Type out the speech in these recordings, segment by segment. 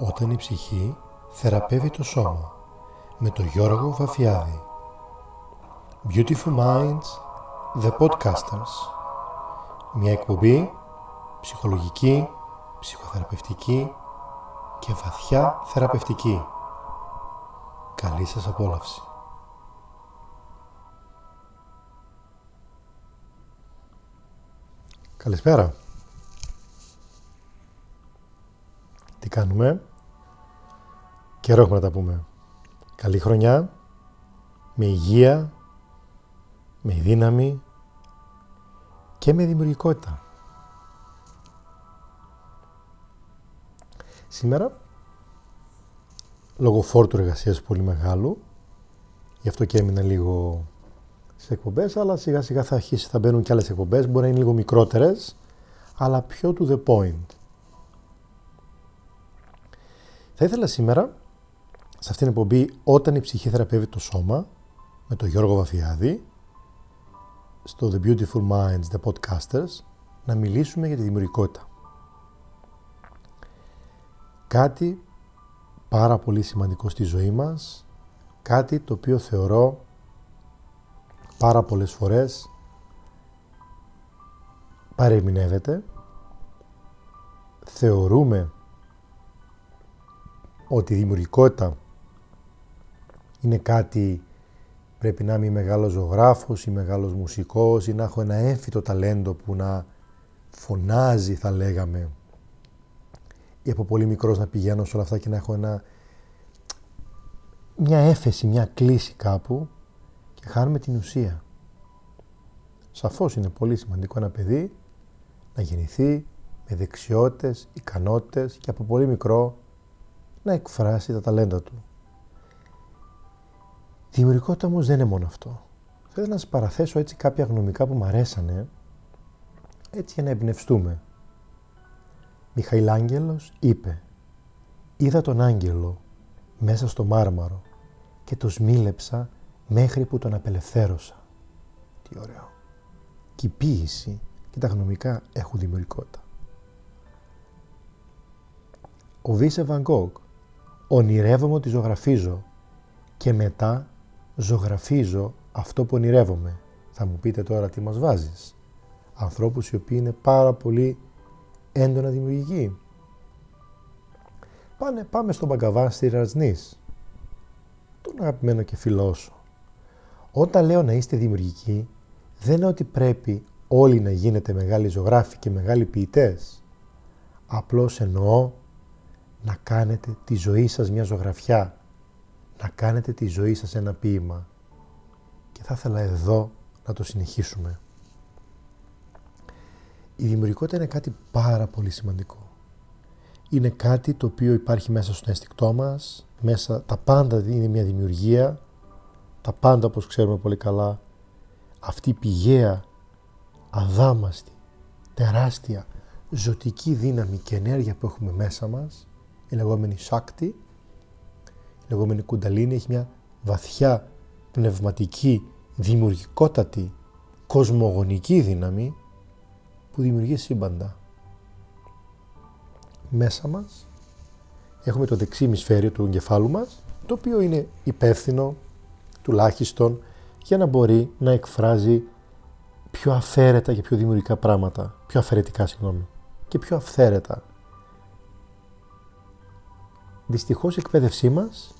Όταν η ψυχή θεραπεύει το σώμα με το Γιώργο Βαφιάδη. Beautiful Minds, The Podcasters. Μια εκπομπή ψυχολογική, ψυχοθεραπευτική και βαθιά θεραπευτική. Καλή σας απόλαυση. Καλησπέρα. Κάνουμε. Καιρό έχουμε να τα πούμε. Καλή χρονιά, με υγεία, με δύναμη και με δημιουργικότητα. Σήμερα, λόγω φόρτου εργασίας πολύ μεγάλου, γι' αυτό και έμεινα λίγο σε εκπομπές, αλλά σιγά σιγά θα αρχίσει, θα μπαίνουν και άλλες εκπομπές, μπορεί να είναι λίγο μικρότερες, αλλά πιο to the point. Θα ήθελα σήμερα σε αυτήν την εκπομπή όταν η ψυχή θεραπεύει το σώμα με τον Γιώργο Βαφιάδη στο The Beautiful Minds, The Podcasters να μιλήσουμε για τη δημιουργικότητα. Κάτι πάρα πολύ σημαντικό στη ζωή μας, κάτι το οποίο θεωρώ πάρα πολλές φορές παρεμεινεύεται, θεωρούμε ότι η δημιουργικότητα είναι κάτι πρέπει να είμαι μεγάλος ζωγράφος ή μεγάλος μουσικός ή να έχω ένα έμφυτο ταλέντο που να φωνάζει θα λέγαμε ή από πολύ μικρός να πηγαίνω σε όλα αυτά και να έχω ένα, μια έφεση, μια κλίση κάπου και χάνουμε την ουσία. Σαφώς είναι πολύ σημαντικό ένα παιδί να γεννηθεί με δεξιότητες, ικανότητες και από πολύ μικρό να εκφράσει τα ταλέντα του. Δημιουργικότητα όμως δεν είναι μόνο αυτό. Θέλω να σας παραθέσω έτσι κάποια γνωμικά που μου αρέσανε, έτσι για να εμπνευστούμε. Μιχαηλάγγελος είπε «Είδα τον άγγελο μέσα στο μάρμαρο και το σμίλεψα μέχρι που τον απελευθέρωσα». Τι ωραίο. Και η ποίηση και τα γνωμικά έχουν δημιουργικότητα. Ο Βίσε Βαγκόγκ «Ονειρεύομαι ότι ζωγραφίζω και μετά ζωγραφίζω αυτό που ονειρεύομαι. Θα μου πείτε τώρα τι μας βάζεις. Ανθρώπους οι οποίοι είναι πάρα πολύ έντονα δημιουργικοί. Πάνε, πάμε στον Μπαγκαβά στη Ραζνής. Τον αγαπημένο και φιλόσο. Όταν λέω να είστε δημιουργικοί, δεν είναι ότι πρέπει όλοι να γίνετε μεγάλοι ζωγράφοι και μεγάλοι ποιητές. Απλώς εννοώ να κάνετε τη ζωή σας μια ζωγραφιά να κάνετε τη ζωή σας ένα ποίημα. Και θα ήθελα εδώ να το συνεχίσουμε. Η δημιουργικότητα είναι κάτι πάρα πολύ σημαντικό. Είναι κάτι το οποίο υπάρχει μέσα στο αισθηκτό μας, μέσα, τα πάντα είναι μια δημιουργία, τα πάντα όπως ξέρουμε πολύ καλά, αυτή η πηγαία, αδάμαστη, τεράστια, ζωτική δύναμη και ενέργεια που έχουμε μέσα μας, η λεγόμενη σάκτη, λεγόμενη κουνταλίνη έχει μια βαθιά πνευματική, δημιουργικότατη, κοσμογονική δύναμη που δημιουργεί σύμπαντα. Μέσα μας έχουμε το δεξί ημισφαίριο του εγκεφάλου μας, το οποίο είναι υπεύθυνο τουλάχιστον για να μπορεί να εκφράζει πιο αφαίρετα και πιο δημιουργικά πράγματα, πιο αφαιρετικά συγγνώμη, και πιο αυθαίρετα. Δυστυχώς η εκπαίδευσή μας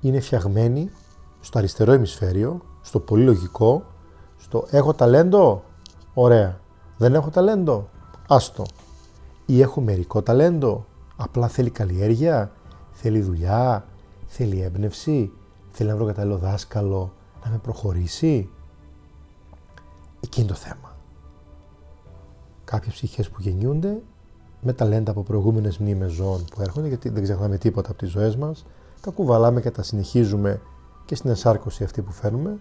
είναι φτιαγμένη στο αριστερό ημισφαίριο, στο πολύ λογικό, στο έχω ταλέντο, ωραία. Δεν έχω ταλέντο, άστο. Ή έχω μερικό ταλέντο, απλά θέλει καλλιέργεια, θέλει δουλειά, θέλει έμπνευση, θέλει να βρω κατάλληλο δάσκαλο να με προχωρήσει. Εκεί είναι το θέμα. Κάποιες ψυχές που γεννιούνται με ταλέντα από προηγούμενες μνήμες ζώων που έρχονται, γιατί δεν ξεχνάμε τίποτα από τις ζωές μας, τα κουβαλάμε και τα συνεχίζουμε και στην εσάρκωση αυτή που φέρνουμε.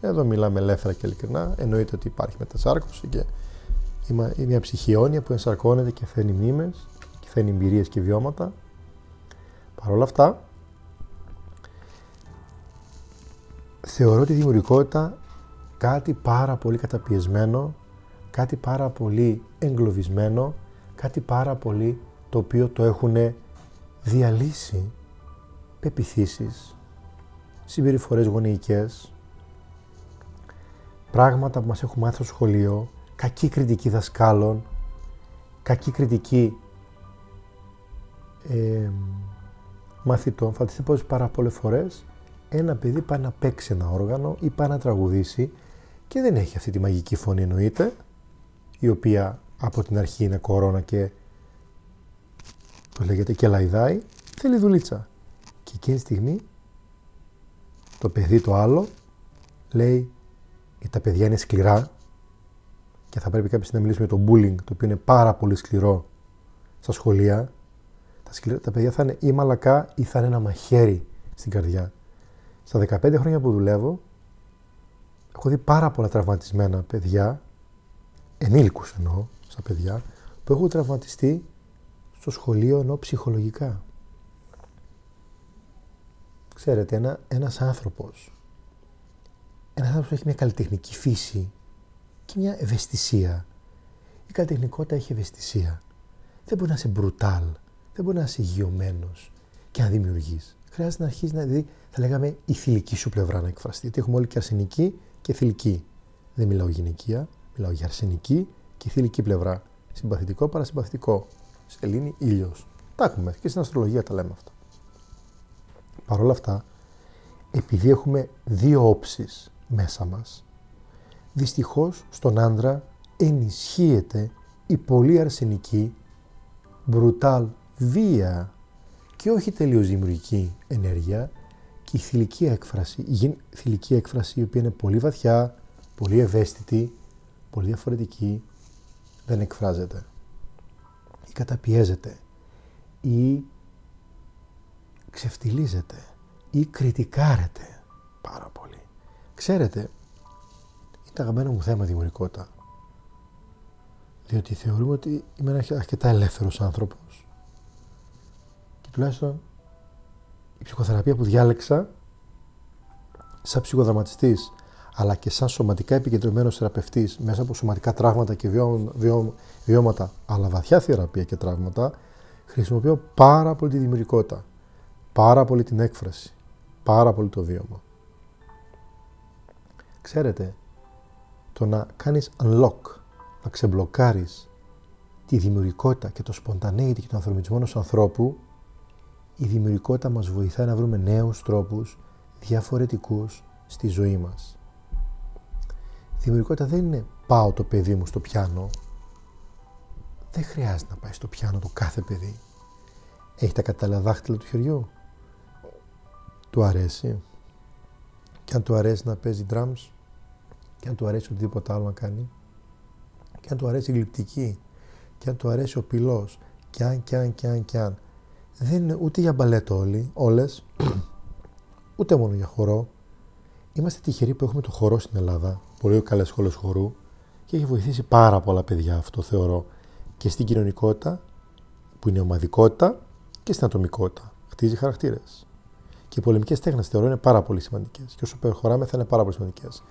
Εδώ μιλάμε ελεύθερα και ειλικρινά. Εννοείται ότι υπάρχει μετασάρκωση και είναι μια ψυχή αιώνια που ενσαρκώνεται και φέρνει μνήμες και φέρνει εμπειρίες και βιώματα. Παρ' όλα αυτά, θεωρώ τη δημιουργικότητα κάτι πάρα πολύ καταπιεσμένο, κάτι πάρα πολύ εγκλωβισμένο, κάτι πάρα πολύ το οποίο το έχουν διαλύσει πεπιθήσεις, συμπεριφορές γονεϊκές, πράγματα που μας έχουν μάθει στο σχολείο, κακή κριτική δασκάλων, κακή κριτική ε, μαθητών. Φανταστείτε πως πάρα πολλές φορές ένα παιδί πάει να παίξει ένα όργανο ή πάει να τραγουδήσει και δεν έχει αυτή τη μαγική φωνή εννοείται, η οποία από την αρχή είναι κορώνα και το λέγεται και λαϊδάει, θέλει δουλίτσα. Και εκείνη τη στιγμή το παιδί το άλλο λέει γιατί τα παιδιά είναι σκληρά και θα πρέπει κάποιος να μιλήσουμε για το bullying, το οποίο είναι πάρα πολύ σκληρό στα σχολεία. Τα, σκληρά, τα παιδιά θα είναι ή μαλακά ή θα είναι ένα μαχαίρι στην καρδιά. Στα 15 χρόνια που δουλεύω, έχω δει πάρα πολλά τραυματισμένα παιδιά, ενήλικους εννοώ, στα παιδιά, που έχουν τραυματιστεί στο σχολείο ενώ ψυχολογικά. Ξέρετε, ένα, ένας άνθρωπος ένας άνθρωπος έχει μια καλλιτεχνική φύση και μια ευαισθησία. Η καλλιτεχνικότητα έχει ευαισθησία. Δεν μπορεί να είσαι μπρουτάλ, δεν μπορεί να είσαι υγειωμένος και να δημιουργείς. Χρειάζεται να αρχίσεις να δει, θα λέγαμε, η θηλυκή σου πλευρά να εκφραστεί. Γιατί έχουμε όλοι και αρσενική και θηλυκή. Δεν μιλάω γυναικεία, μιλάω για αρσενική και θηλυκή πλευρά. Συμπαθητικό, παρασυμπαθητικό. Σελήνη, ήλιος. Τα έχουμε και στην αστρολογία τα λέμε αυτά. Παρ' όλα αυτά, επειδή έχουμε δύο όψεις μέσα μας. Δυστυχώς στον άντρα ενισχύεται η πολύ αρσενική, μπρουτάλ βία και όχι τελείως δημιουργική ενέργεια και η θηλυκή έκφραση, η θηλυκή έκφραση η οποία είναι πολύ βαθιά, πολύ ευαίσθητη, πολύ διαφορετική, δεν εκφράζεται ή καταπιέζεται ή ξεφτιλίζεται ή κριτικάρεται πάρα πολύ. Ξέρετε, είναι το αγαπημένο μου θέμα δημιουργικότητα. Διότι θεωρούμε ότι είμαι ένας αρκετά ελεύθερος άνθρωπος. Και τουλάχιστον η ψυχοθεραπεία που διάλεξα σαν ψυχοδραματιστής αλλά και σαν σωματικά επικεντρωμένος θεραπευτής μέσα από σωματικά τραύματα και βιώματα αλλά βαθιά θεραπεία και τραύματα χρησιμοποιώ πάρα πολύ τη δημιουργικότητα, πάρα πολύ την έκφραση, πάρα πολύ το βίωμα. Ξέρετε, το να κάνεις unlock, να ξεμπλοκάρεις τη δημιουργικότητα και το spontaneity και τον ανθρωπισμό ενός ανθρώπου, η δημιουργικότητα μας βοηθάει να βρούμε νέους τρόπους διαφορετικούς στη ζωή μας. Η δημιουργικότητα δεν είναι πάω το παιδί μου στο πιάνο. Δεν χρειάζεται να πάει στο πιάνο το κάθε παιδί. Έχει τα κατάλληλα δάχτυλα του χεριού. Του αρέσει και αν του αρέσει να παίζει drums και αν του αρέσει οτιδήποτε άλλο να κάνει και αν του αρέσει η γλυπτική και αν του αρέσει ο πυλός και αν και αν και αν και αν δεν είναι ούτε για μπαλέτο όλοι, όλες ούτε μόνο για χορό είμαστε τυχεροί που έχουμε το χορό στην Ελλάδα πολύ καλές σχόλες χορού και έχει βοηθήσει πάρα πολλά παιδιά αυτό θεωρώ και στην κοινωνικότητα που είναι ομαδικότητα και στην ατομικότητα χτίζει χαρακτήρες και οι πολεμικές τέχνες θεωρώ είναι πάρα πολύ σημαντικές. Και όσο προχωράμε θα είναι πάρα πολύ σημαντικές.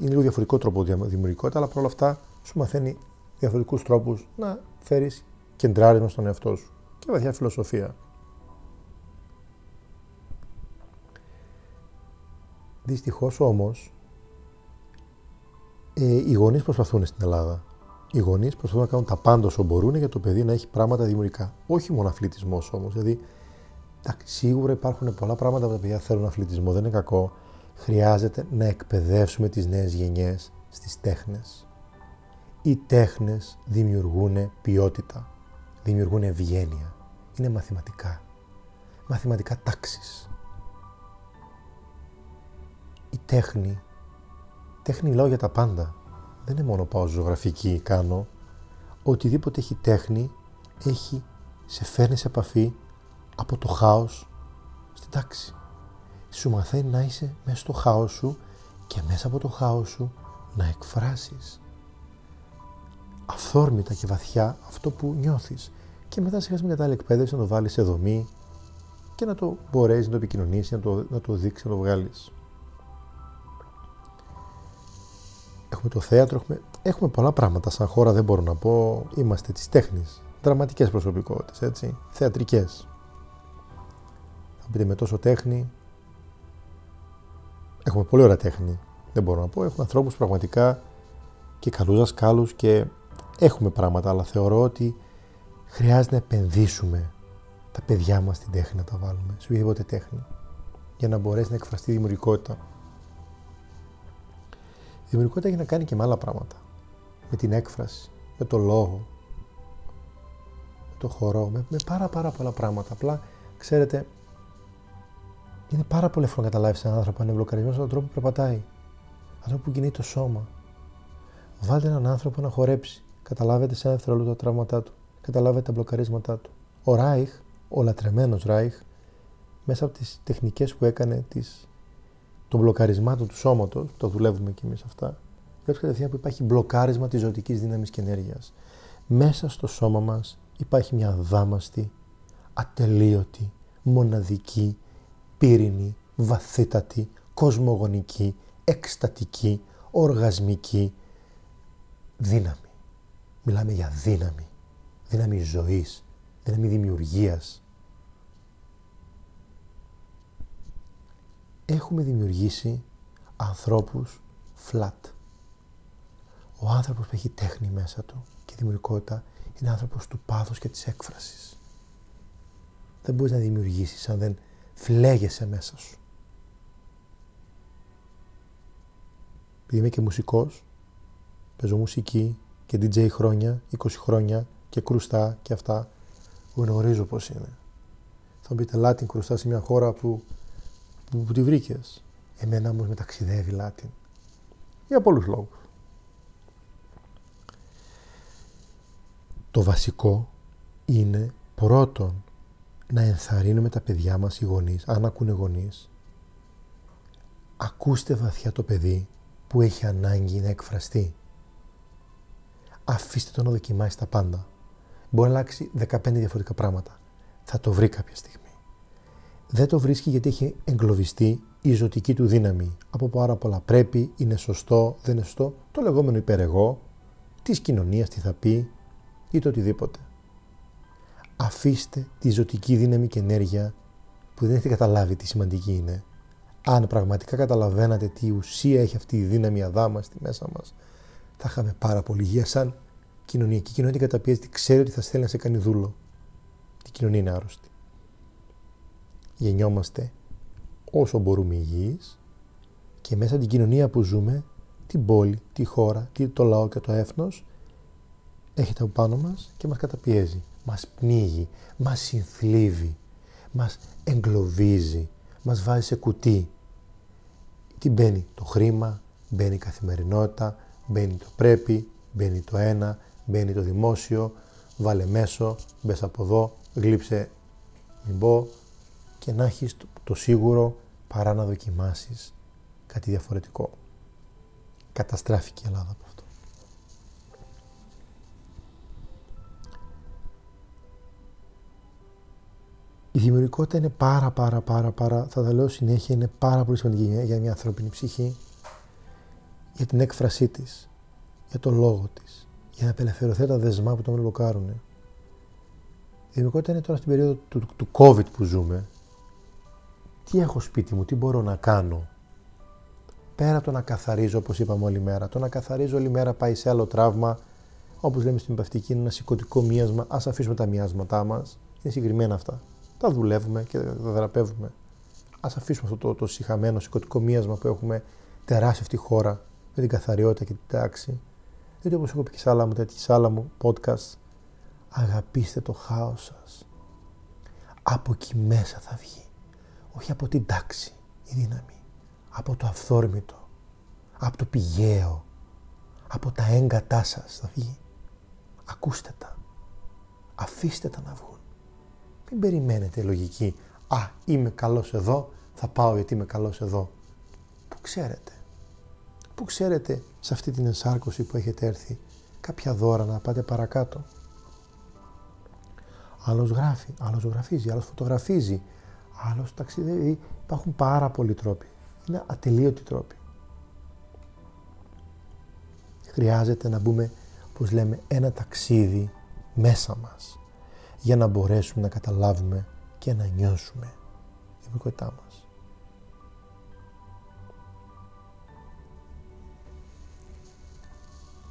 Είναι λίγο διαφορετικό τρόπο δημιουργικότητα, αλλά παρόλα αυτά σου μαθαίνει διαφορετικούς τρόπους να φέρεις κεντράρισμα στον εαυτό σου και βαθιά φιλοσοφία. Δυστυχώς όμως, ε, οι γονείς προσπαθούν στην Ελλάδα. Οι γονείς προσπαθούν να κάνουν τα πάντα όσο μπορούν για το παιδί να έχει πράγματα δημιουργικά. Όχι μόνο αθλητισμός όμως. Δηλαδή, σίγουρα υπάρχουν πολλά πράγματα που τα παιδιά θέλουν αθλητισμό, δεν είναι κακό. Χρειάζεται να εκπαιδεύσουμε τις νέες γενιές στις τέχνες. Οι τέχνες δημιουργούν ποιότητα, δημιουργούν ευγένεια. Είναι μαθηματικά. Μαθηματικά τάξης. Η τέχνη, τέχνη λέω για τα πάντα. Δεν είναι μόνο πάω ζωγραφική κάνω. Οτιδήποτε έχει τέχνη, έχει, σε φέρνει σε επαφή από το χάος στην τάξη. Σου μαθαίνει να είσαι μέσα στο χάος σου και μέσα από το χάος σου να εκφράσεις αυθόρμητα και βαθιά αυτό που νιώθεις και μετά σιγά με κατάλληλη εκπαίδευση να το βάλεις σε δομή και να το μπορέσεις να το επικοινωνήσεις, να το, να το δείξεις, να το βγάλεις. Έχουμε το θέατρο, έχουμε, έχουμε πολλά πράγματα σαν χώρα, δεν μπορώ να πω, είμαστε της τέχνης, δραματικές προσωπικότητες, έτσι, θεατρικές. Θα πείτε με τόσο τέχνη. Έχουμε πολύ ωραία τέχνη. Δεν μπορώ να πω. Έχουμε ανθρώπους πραγματικά και καλούς δασκάλους και έχουμε πράγματα, αλλά θεωρώ ότι χρειάζεται να επενδύσουμε τα παιδιά μας στην τέχνη να τα βάλουμε, σε οποιαδήποτε τέχνη, για να μπορέσει να εκφραστεί η δημιουργικότητα. Η δημιουργικότητα έχει να κάνει και με άλλα πράγματα. Με την έκφραση, με το λόγο, με το χορό, με, με πάρα πάρα πολλά πράγματα. Απλά, ξέρετε, είναι πάρα πολύ εύκολο να καταλάβεις έναν άνθρωπο αν είναι μπλοκαρισμένος από τον τρόπο που περπατάει. τρόπο που κινεί το σώμα. Βάλτε έναν άνθρωπο να χορέψει. Καταλάβετε σε ένα δευτερόλεπτο τα τραύματά του. Καταλάβετε τα μπλοκαρίσματά του. Ο Ράιχ, ο λατρεμένος Ράιχ, μέσα από τις τεχνικές που έκανε τις, των μπλοκαρισμάτων του σώματος, το δουλεύουμε κι εμείς αυτά, βλέπει κατευθείαν που υπάρχει μπλοκάρισμα της ζωτικής δύναμης και ενέργειας. Μέσα στο σώμα μας υπάρχει μια δάμαστη, ατελείωτη, μοναδική, πύρινη, βαθύτατη, κοσμογονική, εκστατική, οργασμική δύναμη. Μιλάμε για δύναμη. Δύναμη ζωής, δύναμη δημιουργίας. Έχουμε δημιουργήσει ανθρώπους flat. Ο άνθρωπος που έχει τέχνη μέσα του και δημιουργικότητα είναι άνθρωπος του πάθους και της έκφρασης. Δεν μπορείς να δημιουργήσεις αν δεν φλέγεσαι μέσα σου. Επειδή είμαι και μουσικός, παίζω μουσική και DJ χρόνια, 20 χρόνια και κρουστά και αυτά, γνωρίζω πώς είναι. Θα μου πείτε Latin κρουστά σε μια χώρα που, που, που τη βρήκες. Εμένα όμως με ταξιδεύει Latin. Για πολλούς λόγους. Το βασικό είναι πρώτον να ενθαρρύνουμε τα παιδιά μας οι γονείς, αν ακούνε γονείς, ακούστε βαθιά το παιδί που έχει ανάγκη να εκφραστεί. Αφήστε τον να δοκιμάσει τα πάντα. Μπορεί να αλλάξει 15 διαφορετικά πράγματα. Θα το βρει κάποια στιγμή. Δεν το βρίσκει γιατί έχει εγκλωβιστεί η ζωτική του δύναμη. Από πάρα πολλά πρέπει, είναι σωστό, δεν είναι σωστό, το λεγόμενο υπερεγώ, της κοινωνίας, τι θα πει ή το οτιδήποτε αφήστε τη ζωτική δύναμη και ενέργεια που δεν έχετε καταλάβει τι σημαντική είναι. Αν πραγματικά καταλαβαίνατε τι ουσία έχει αυτή η δύναμη αδάμαστη μέσα μας, θα είχαμε πάρα πολύ υγεία σαν κοινωνιακή κοινωνία καταπιέζεται, ξέρει ότι θα στέλνει να σε κάνει δούλο. Η κοινωνία είναι άρρωστη. Γεννιόμαστε όσο μπορούμε υγιείς και μέσα την κοινωνία που ζούμε, την πόλη, τη χώρα, το λαό και το έθνος, έχετε από πάνω μας και μας καταπιέζει μας πνίγει, μας συνθλίβει, μας εγκλωβίζει, μας βάζει σε κουτί. Τι μπαίνει το χρήμα, μπαίνει η καθημερινότητα, μπαίνει το πρέπει, μπαίνει το ένα, μπαίνει το δημόσιο, βάλε μέσο, μπες από εδώ, γλύψε μην πω και να έχεις το, σίγουρο παρά να δοκιμάσεις κάτι διαφορετικό. Καταστράφηκε η Ελλάδα από αυτό. Η δημιουργικότητα είναι πάρα πάρα πάρα πάρα, θα τα λέω συνέχεια, είναι πάρα πολύ σημαντική για μια ανθρώπινη ψυχή, για την έκφρασή της, για το λόγο της, για να απελευθερωθεί τα δεσμά που τον μπλοκάρουν. Η δημιουργικότητα είναι τώρα στην περίοδο του, του COVID που ζούμε. Τι έχω σπίτι μου, τι μπορώ να κάνω; Πέρα το να καθαρίζω, όπως είπαμε όλη μέρα, το να καθαρίζω όλη μέρα πάει σε άλλο τραύμα, όπως λέμε στην παυτική, είναι ένα σηκωτικό μίασμα, ας αφήσουμε τα μοιάσματά μας, είναι συγκεκριμένα αυτά τα δουλεύουμε και τα δραπεύουμε. Α αφήσουμε αυτό το, το συχαμένο σηκωτικό μίασμα που έχουμε τεράστια αυτή χώρα με την καθαριότητα και την τάξη. Γιατί όπως έχω πει και σε άλλα μου τέτοια, σε άλλα μου podcast, αγαπήστε το χάος σας. Από εκεί μέσα θα βγει. Όχι από την τάξη η δύναμη. Από το αυθόρμητο. Από το πηγαίο. Από τα έγκατά σας θα βγει. Ακούστε τα. Αφήστε τα να βγουν. Μην περιμένετε λογική. Α, είμαι καλός εδώ, θα πάω γιατί είμαι καλός εδώ. Πού ξέρετε. Πού ξέρετε σε αυτή την ενσάρκωση που έχετε έρθει κάποια δώρα να πάτε παρακάτω. Άλλος γράφει, άλλος γραφίζει, άλλος φωτογραφίζει, άλλος ταξιδεύει. Υπάρχουν πάρα πολλοί τρόποι. Είναι ατελείωτοι τρόποι. Χρειάζεται να μπούμε, όπως λέμε, ένα ταξίδι μέσα μας για να μπορέσουμε να καταλάβουμε και να νιώσουμε. δημιουργικότητά μας.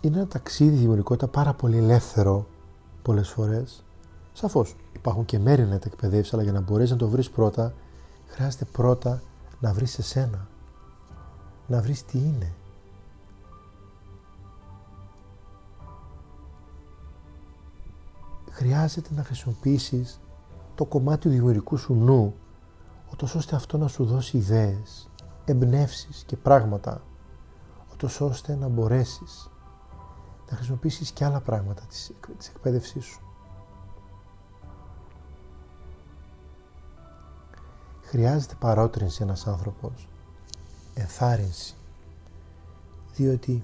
Είναι ένα ταξίδι δημιουργικότητα πάρα πολύ ελεύθερο πολλές φορές. Σαφώς υπάρχουν και μέρη να τα εκπαιδεύσεις, αλλά για να μπορέσεις να το βρεις πρώτα, χρειάζεται πρώτα να βρεις εσένα. Να βρεις τι είναι. Χρειάζεται να χρησιμοποιήσεις το κομμάτι του δημιουργικού σου νου, ώστε αυτό να σου δώσει ιδέες, εμπνεύσεις και πράγματα, ώστε να μπορέσεις να χρησιμοποιήσεις και άλλα πράγματα της, της εκπαίδευσής σου. Χρειάζεται παρότρινση ένας άνθρωπος, ενθάρρυνση, διότι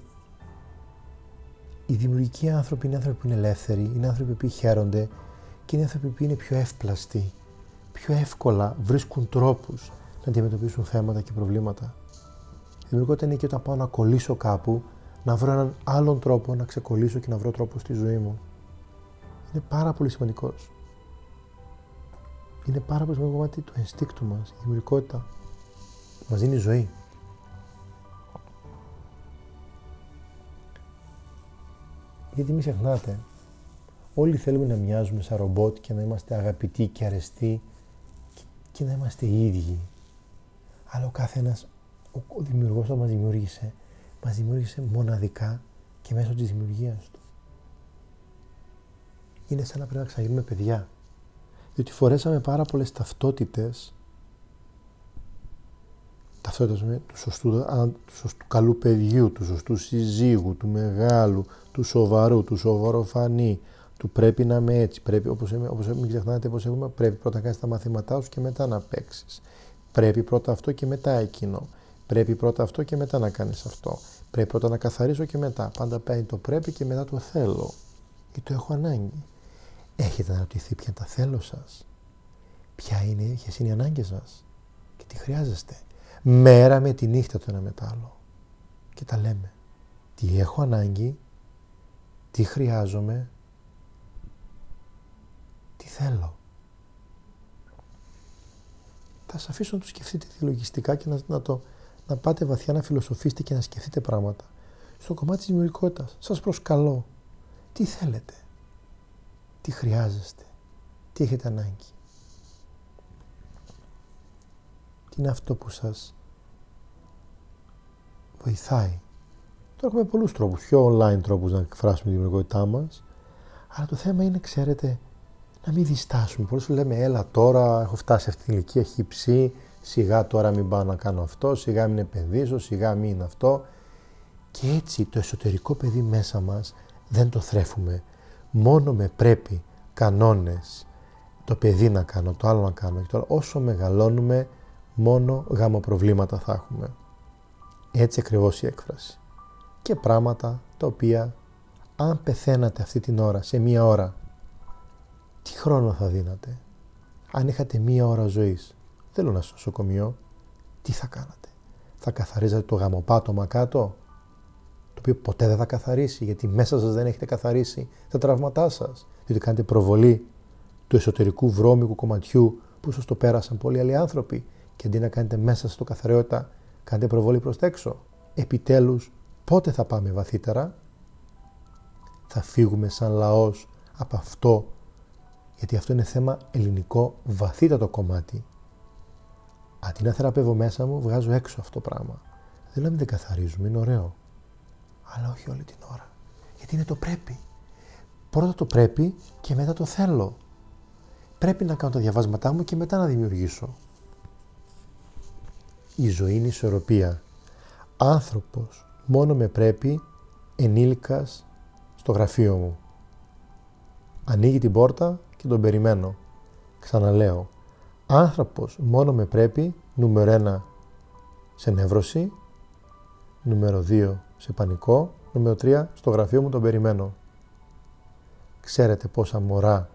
οι δημιουργικοί άνθρωποι είναι άνθρωποι που είναι ελεύθεροι, είναι άνθρωποι που χαίρονται και είναι άνθρωποι που είναι πιο εύπλαστοι, πιο εύκολα βρίσκουν τρόπους να αντιμετωπίσουν θέματα και προβλήματα. Η δημιουργικότητα είναι και όταν πάω να κολλήσω κάπου, να βρω έναν άλλον τρόπο να ξεκολλήσω και να βρω τρόπο στη ζωή μου. Είναι πάρα πολύ σημαντικός. Είναι πάρα πολύ σημαντικό κομμάτι του ενστίκτου μας, η δημιουργικότητα. Μας δίνει ζωή. Γιατί μην ξεχνάτε, όλοι θέλουμε να μοιάζουμε σαν ρομπότ και να είμαστε αγαπητοί και αρεστοί και να είμαστε οι ίδιοι. Αλλά ο καθένας, ο, ο δημιουργός που μας δημιούργησε, μας δημιούργησε μοναδικά και μέσω της δημιουργίας του. Είναι σαν να πρέπει να ξαναγίνουμε παιδιά. Διότι φορέσαμε πάρα πολλές ταυτότητες ταυτότητες με του σωστού, του σωστού καλού παιδιού, του σωστού συζύγου, του μεγάλου, του σοβαρού, του σοβαροφανή, του πρέπει να είμαι έτσι, πρέπει, όπως, όπως μην ξεχνάτε πώς έχουμε, πρέπει πρώτα να κάνεις τα μαθήματά σου και μετά να παίξεις. Πρέπει πρώτα αυτό και μετά εκείνο. Πρέπει πρώτα αυτό και μετά να κάνεις αυτό. Πρέπει πρώτα να καθαρίσω και μετά. Πάντα παίρνει το πρέπει και μετά το θέλω. Ή το έχω ανάγκη. Έχετε αναρωτηθεί ποια είναι τα θέλω σας; Ποια είναι, ποιες είναι οι ανάγκες σας; Και τι χρειάζεστε; Μέρα με τη νύχτα το ένα μετάλλο. Και τα λέμε. Τι έχω ανάγκη, τι χρειάζομαι, τι θέλω. Θα σας αφήσω να το σκεφτείτε διαλογιστικά και να, να το να πάτε βαθιά να φιλοσοφήσετε και να σκεφτείτε πράγματα. Στο κομμάτι της δημιουργικότητας, σας προσκαλώ. Τι θέλετε, τι χρειάζεστε, τι έχετε ανάγκη. Τι είναι αυτό που σας βοηθάει. Τώρα έχουμε πολλούς τρόπους, πιο online τρόπους να εκφράσουμε τη δημιουργικότητά μας, αλλά το θέμα είναι, ξέρετε, να μην διστάσουμε. Πολλοί σου λέμε, έλα τώρα, έχω φτάσει σε αυτή την ηλικία, έχει ψή, σιγά τώρα μην πάω να κάνω αυτό, σιγά μην επενδύσω, σιγά μην είναι αυτό. Και έτσι το εσωτερικό παιδί μέσα μας δεν το θρέφουμε. Μόνο με πρέπει κανόνες, το παιδί να κάνω, το άλλο να κάνω. Και τώρα όσο μεγαλώνουμε, μόνο γαμοπροβλήματα θα έχουμε. Έτσι ακριβώς η έκφραση. Και πράγματα τα οποία αν πεθαίνατε αυτή την ώρα, σε μία ώρα, τι χρόνο θα δίνατε; Αν είχατε μία ώρα ζωής, θέλω να στο νοσοκομείο, τι θα κάνατε; Θα καθαρίζατε το γαμοπάτωμα κάτω, το οποίο ποτέ δεν θα καθαρίσει, γιατί μέσα σας δεν έχετε καθαρίσει τα τραύματά σας, διότι κάνετε προβολή του εσωτερικού βρώμικου κομματιού που σας το πέρασαν πολλοί άλλοι άνθρωποι και αντί να κάνετε μέσα στο καθαριότητα, κάνετε προβολή προς τα έξω. Επιτέλους, πότε θα πάμε βαθύτερα, θα φύγουμε σαν λαός από αυτό, γιατί αυτό είναι θέμα ελληνικό βαθύτατο κομμάτι Αντί να θεραπεύω μέσα μου, βγάζω έξω αυτό το πράγμα. Δεν λέμε δεν καθαρίζουμε, είναι ωραίο. Αλλά όχι όλη την ώρα. Γιατί είναι το πρέπει. Πρώτα το πρέπει και μετά το θέλω. Πρέπει να κάνω τα διαβάσματά μου και μετά να δημιουργήσω. Η ζωή είναι ισορροπία. Άνθρωπος μόνο με πρέπει ενήλικας στο γραφείο μου. Ανοίγει την πόρτα και τον περιμένω. Ξαναλέω, Άνθρωπος μόνο με πρέπει, νούμερο ένα, σε νεύρωση, νούμερο δύο, σε πανικό, νούμερο τρία, στο γραφείο μου τον περιμένω. Ξέρετε πόσα μωρά,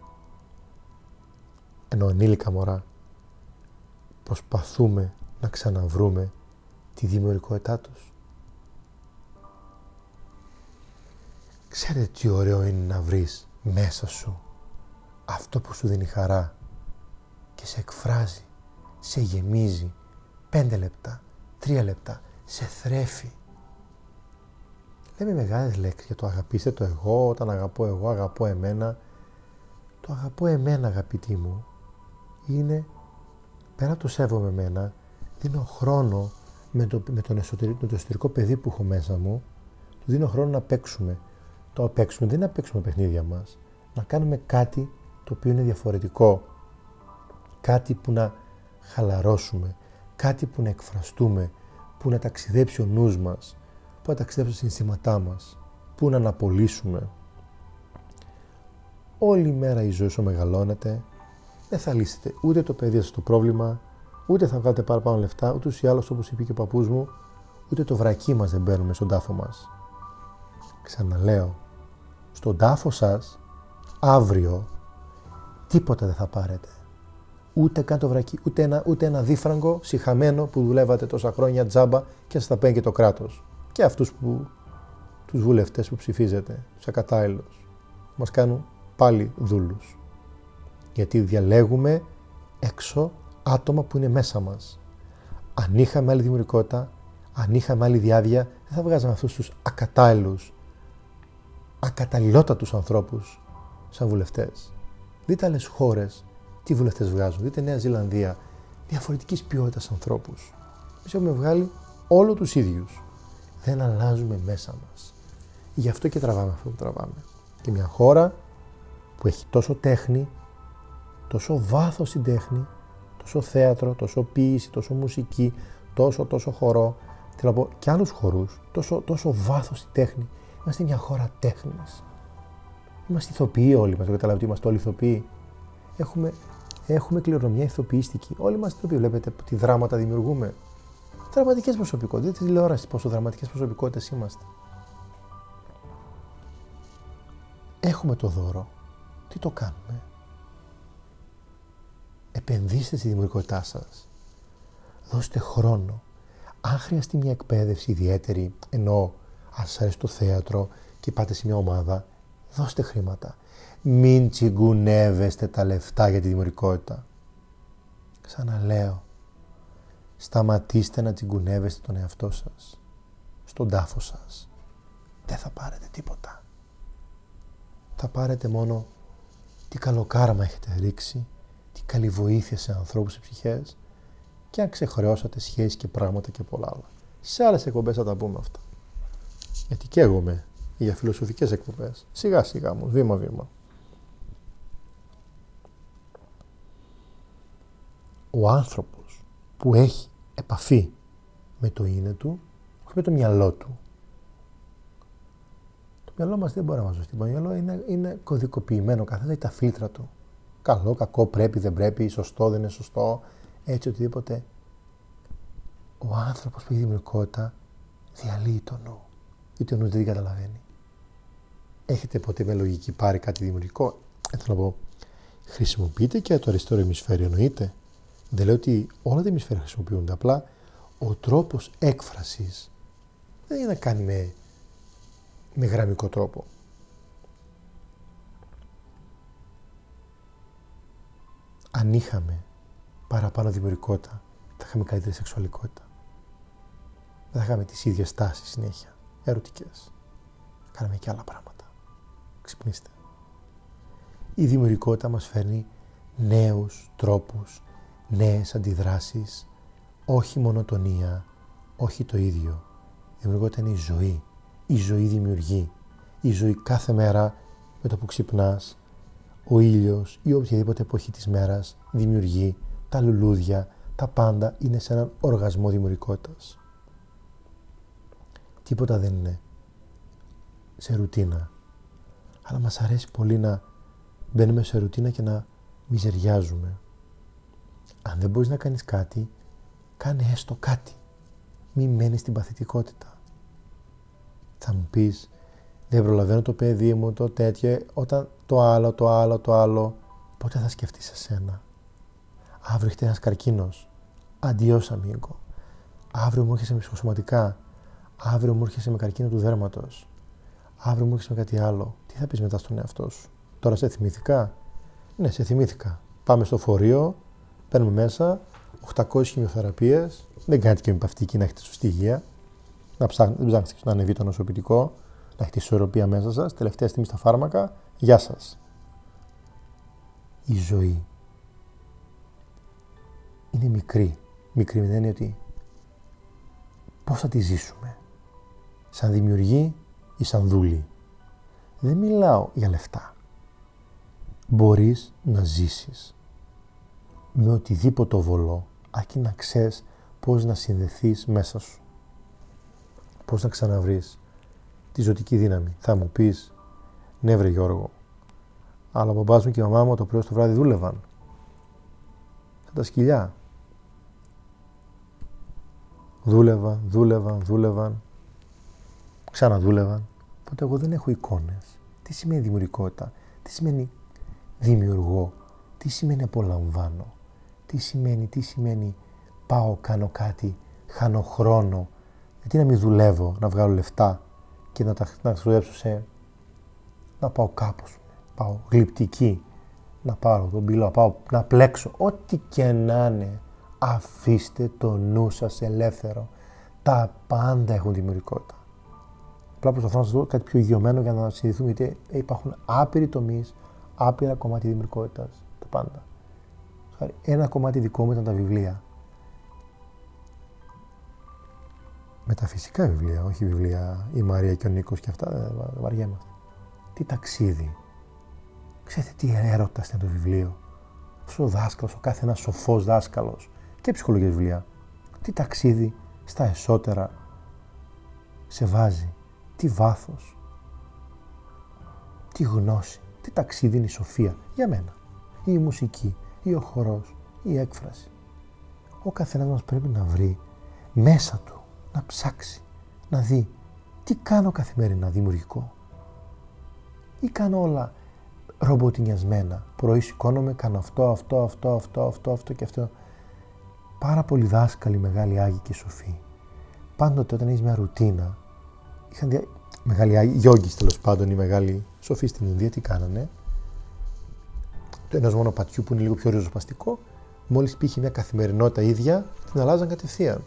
ενώ ενήλικα μωρά, προσπαθούμε να ξαναβρούμε τη δημιουργικότητά τους. Ξέρετε τι ωραίο είναι να βρεις μέσα σου αυτό που σου δίνει χαρά και σε εκφράζει σε γεμίζει. Πέντε λεπτά, τρία λεπτά, σε θρέφει. Λέμε μεγάλες λέξεις για το αγαπήστε το εγώ, όταν αγαπώ εγώ, αγαπώ εμένα. Το αγαπώ εμένα αγαπητή μου είναι πέρα από το σέβομαι εμένα, δίνω χρόνο με το, με, τον εσωτερικό, με το εσωτερικό παιδί που έχω μέσα μου, του δίνω χρόνο να παίξουμε. Το παίξουμε δεν είναι να παίξουμε παιχνίδια μας, να κάνουμε κάτι το οποίο είναι διαφορετικό. Κάτι που να χαλαρώσουμε, κάτι που να εκφραστούμε, που να ταξιδέψει ο νους μας, που να ταξιδέψει τα συναισθήματά μας, που να αναπολύσουμε; Όλη η μέρα η ζωή σου μεγαλώνεται, δεν θα λύσετε ούτε το παιδί σας το πρόβλημα, ούτε θα βγάλετε παραπάνω λεφτά, ούτε ή άλλως όπως είπε και ο παππούς μου, ούτε το βρακί μας δεν μπαίνουμε στον τάφο μας. Ξαναλέω, στον τάφο σας, αύριο, τίποτα δεν θα πάρετε. Ούτε καν το βρακί, ούτε ένα, ούτε ένα δίφραγκο συχαμένο που δουλεύατε τόσα χρόνια τζάμπα και σας τα παίρνει και το κράτος. Και αυτούς που, τους βουλευτές που ψηφίζετε, τους ακατάλληλους, μας κάνουν πάλι δούλους. Γιατί διαλέγουμε έξω άτομα που είναι μέσα μας. Αν είχαμε άλλη δημιουργικότητα, αν είχαμε άλλη διάδεια, δεν θα βγάζαμε αυτούς τους ακατάλληλους, ακαταλληλότατους ανθρώπους σαν βουλευτές. Δείτε άλλες χώρες τι βουλευτές βγάζουν. Δείτε Νέα Ζηλανδία, διαφορετικής ποιότητας ανθρώπους. Εμείς έχουμε βγάλει; Όλο τους ίδιους. Δεν αλλάζουμε μέσα μας. Γι' αυτό και τραβάμε αυτό που τραβάμε. Και μια χώρα που έχει τόσο τέχνη, τόσο βάθος στην τέχνη, τόσο θέατρο, τόσο ποίηση, τόσο μουσική, τόσο τόσο χορό, θέλω να πω και άλλους χορούς, τόσο, τόσο βάθος στην τέχνη. Είμαστε μια χώρα τέχνης. Είμαστε ηθοποιοί όλοι μας, δεν καταλαβαίνετε, είμαστε όλοι ηθοποιοί. Έχουμε, έχουμε κληρονομιά ηθοποιήστικη. Όλοι είμαστε ηθοποιοί, βλέπετε τι δράματα δημιουργούμε. Δραματικές προσωπικότητες, δεν τηλεόραση πόσο δραματικές προσωπικότητες είμαστε. Έχουμε το δώρο. Τι το κάνουμε; Επενδύστε στη δημιουργικότητά σας. Δώστε χρόνο. Αν χρειαστεί μια εκπαίδευση ιδιαίτερη, ενώ αν σας αρέσει το θέατρο και πάτε σε μια ομάδα, δώστε χρήματα. Μην τσιγκουνεύεστε τα λεφτά για τη δημιουργικότητα. Ξαναλέω, σταματήστε να τσιγκουνεύεστε τον εαυτό σας, στον τάφο σας. Δεν θα πάρετε τίποτα. Θα πάρετε μόνο τι καλοκάραμα έχετε ρίξει τι καλή βοήθεια σε ανθρώπους, σε ψυχές και αν ξεχρεώσατε σχέσεις και πράγματα και πολλά άλλα. Σε άλλες εκπομπές θα τα πούμε αυτά. Γιατί καίγομαι για φιλοσοφικές εκπομπές. Σιγά σιγά μου, βήμα βήμα. Ο άνθρωπος που έχει επαφή με το είναι του, όχι με το μυαλό του. Το μυαλό μας δεν μπορεί να μας δώσει. Το μυαλό είναι, είναι κωδικοποιημένο, καθένα έχει τα φίλτρα του καλό, κακό, πρέπει, δεν πρέπει, σωστό, δεν είναι σωστό, έτσι οτιδήποτε. Ο άνθρωπος που έχει δημιουργικότητα διαλύει το νου, γιατί ο νους δεν καταλαβαίνει. Έχετε ποτέ με λογική πάρει κάτι δημιουργικό, ε, θέλω να πω, χρησιμοποιείτε και το αριστερό ημισφαίριο, εννοείται. Δεν λέω ότι όλα τα ημισφαίρια χρησιμοποιούνται, απλά ο τρόπος έκφρασης δεν είναι να κάνει με, με γραμμικό τρόπο. αν είχαμε παραπάνω δημιουργικότητα, θα είχαμε καλύτερη σεξουαλικότητα. Δεν θα είχαμε τις ίδιες τάσεις συνέχεια, ερωτικές. Κάναμε και άλλα πράγματα. Ξυπνήστε. Η δημιουργικότητα μας φέρνει νέους τρόπους, νέες αντιδράσεις, όχι μονοτονία, όχι το ίδιο. Η δημιουργικότητα είναι η ζωή. Η ζωή δημιουργεί. Η ζωή κάθε μέρα με το που ξυπνάς ο ήλιος ή οποιαδήποτε εποχή της μέρας δημιουργεί τα λουλούδια, τα πάντα είναι σε έναν οργασμό δημιουργικότητας. Τίποτα δεν είναι σε ρουτίνα. Αλλά μας αρέσει πολύ να μπαίνουμε σε ρουτίνα και να μιζεριάζουμε. Αν δεν μπορείς να κάνεις κάτι, κάνε έστω κάτι. Μην μένεις στην παθητικότητα. Θα μου πεις, δεν προλαβαίνω το παιδί μου, το τέτοιο, όταν το άλλο, το άλλο, το άλλο, πότε θα σκεφτείς εσένα; Αύριο έχετε ένας καρκίνος. Αντιός αμίγκο. Αύριο μου έρχεσαι με ψυχοσωματικά. Αύριο μου έρχεσαι με καρκίνο του δέρματος. Αύριο μου έρχεσαι με κάτι άλλο. Τι θα πεις μετά στον εαυτό σου; Τώρα σε θυμήθηκα; Ναι, σε θυμήθηκα. Πάμε στο φορείο, παίρνουμε μέσα, 800 χημειοθεραπείες, δεν κάνετε και παυτική να έχετε σωστή υγεία. Να ψάχνετε, δεν ψάχνετε να ανεβεί το νοσοποιητικό, να έχετε ισορροπία μέσα σας. Τελευταία στιγμή στα φάρμακα, γεια σας. Η ζωή είναι μικρή. Μικρή με την έννοια ότι πώς θα τη ζήσουμε. Σαν δημιουργή ή σαν δούλη. Δεν μιλάω για λεφτά. Μπορείς να ζήσεις με οτιδήποτε βολό, αρκεί να ξέρεις πώς να συνδεθείς μέσα σου. Πώς να ξαναβρεις τη ζωτική δύναμη. Θα μου πεις, ναι βρε Γιώργο, αλλά ο μπαμπάς μου και η μαμά μου το πρωί στο βράδυ δούλευαν. Σαν τα σκυλιά. Δούλευαν, δούλευαν, δούλευαν, ξαναδούλευαν. Οπότε εγώ δεν έχω εικόνες. Τι σημαίνει δημιουργικότητα, τι σημαίνει δημιουργώ, τι σημαίνει απολαμβάνω, τι σημαίνει, τι σημαίνει πάω, κάνω κάτι, χάνω χρόνο. Γιατί να μην δουλεύω, να βγάλω λεφτά και να τα να ξοδέψω σε... να πάω κάπου, πάω γλυπτική, να πάρω τον πυλό, να πάω να πλέξω, ό,τι και να είναι. Αφήστε το νου σας ελεύθερο. Τα πάντα έχουν δημιουργικότητα. Απλά προσπαθώ να σας δω κάτι πιο υγειωμένο για να συνειδηθούμε γιατί υπάρχουν άπειροι τομείς, άπειρα κομμάτια δημιουργικότητας. Τα πάντα. Ένα κομμάτι δικό μου ήταν τα βιβλία. Μεταφυσικά βιβλία, όχι βιβλία η Μαρία και ο Νίκος και αυτά, δεν βαριέμαστε. Τι ταξίδι. Ξέρετε τι έρωτας είναι το βιβλίο. Αυτό ο δάσκαλος, ο κάθε ένας σοφός δάσκαλος και ψυχολογία βιβλία. Τι ταξίδι στα εσώτερα σε βάζει τι βάθος, τι γνώση, τι ταξίδι είναι η σοφία για μένα. Ή η μουσική, ή ο χορός, ή η έκφραση. Ο καθένας μας πρέπει να βρει μέσα του, να ψάξει, να δει τι κάνω καθημερινά δημιουργικό. Ή κάνω όλα ρομποτινιασμένα. Πρωί σηκώνομαι, κάνω αυτό, αυτό, αυτό, αυτό, αυτό, αυτό και αυτό. Πάρα πολλοί δάσκαλοι, μεγάλοι Άγιοι και σοφοί. Πάντοτε όταν έχεις μια ρουτίνα, είχαν δια... μεγάλοι γιόγκοι τέλος πάντων, οι μεγάλοι σοφοί στην Ινδία, τι κάνανε; Το ένας μόνο πατιού που είναι λίγο πιο ριζοσπαστικό, μόλις πήγε μια καθημερινότητα ίδια, την αλλάζαν κατευθείαν.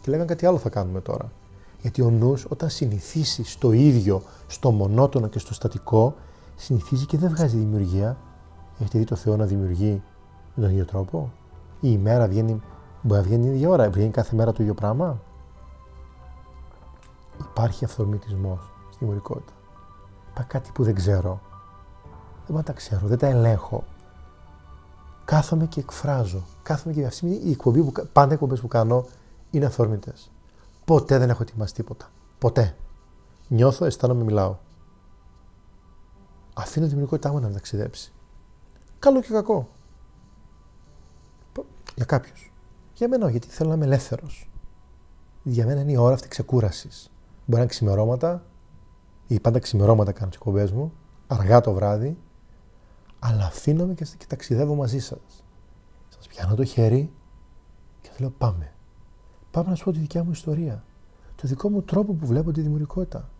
Και λέγανε κάτι άλλο θα κάνουμε τώρα. Γιατί ο νους όταν συνηθίσει στο ίδιο, στο μονότονο και στο στατικό, συνηθίζει και δεν βγάζει δημιουργία. Έχετε δει το Θεό να δημιουργεί με τον ίδιο τρόπο; Η ημέρα βγαίνει, μπορεί να βγαίνει την ίδια ώρα, βγαίνει κάθε μέρα το ίδιο πράγμα; Υπάρχει αυθορμητισμός στη δημιουργικότητα. Υπάρχει κάτι που δεν ξέρω. Δεν μπορώ να τα ξέρω, δεν τα ελέγχω. Κάθομαι και εκφράζω. Κάθομαι και αυτή η εκπομπή που, πάντα οι εκπομπές που κάνω είναι αυθόρμητε. Ποτέ δεν έχω ετοιμάσει τίποτα. Ποτέ. Νιώθω, αισθάνομαι, μιλάω. Αφήνω τη δημιουργικότητά μου να ταξιδέψει. Καλό και κακό. Για κάποιους. Για μένα, γιατί θέλω να είμαι ελεύθερος. Για μένα είναι η ώρα αυτή ξεκούρασης. Μπορεί να είναι ξημερώματα, ή πάντα ξημερώματα κάνω τις εκπομπές μου, αργά το βράδυ, αλλά αφήνομαι και, και ταξιδεύω μαζί σας. Σας πιάνω το χέρι και σα λέω πάμε. Πάμε να σου πω τη δικιά μου ιστορία. Το δικό μου τρόπο που βλέπω τη δημιουργικότητα.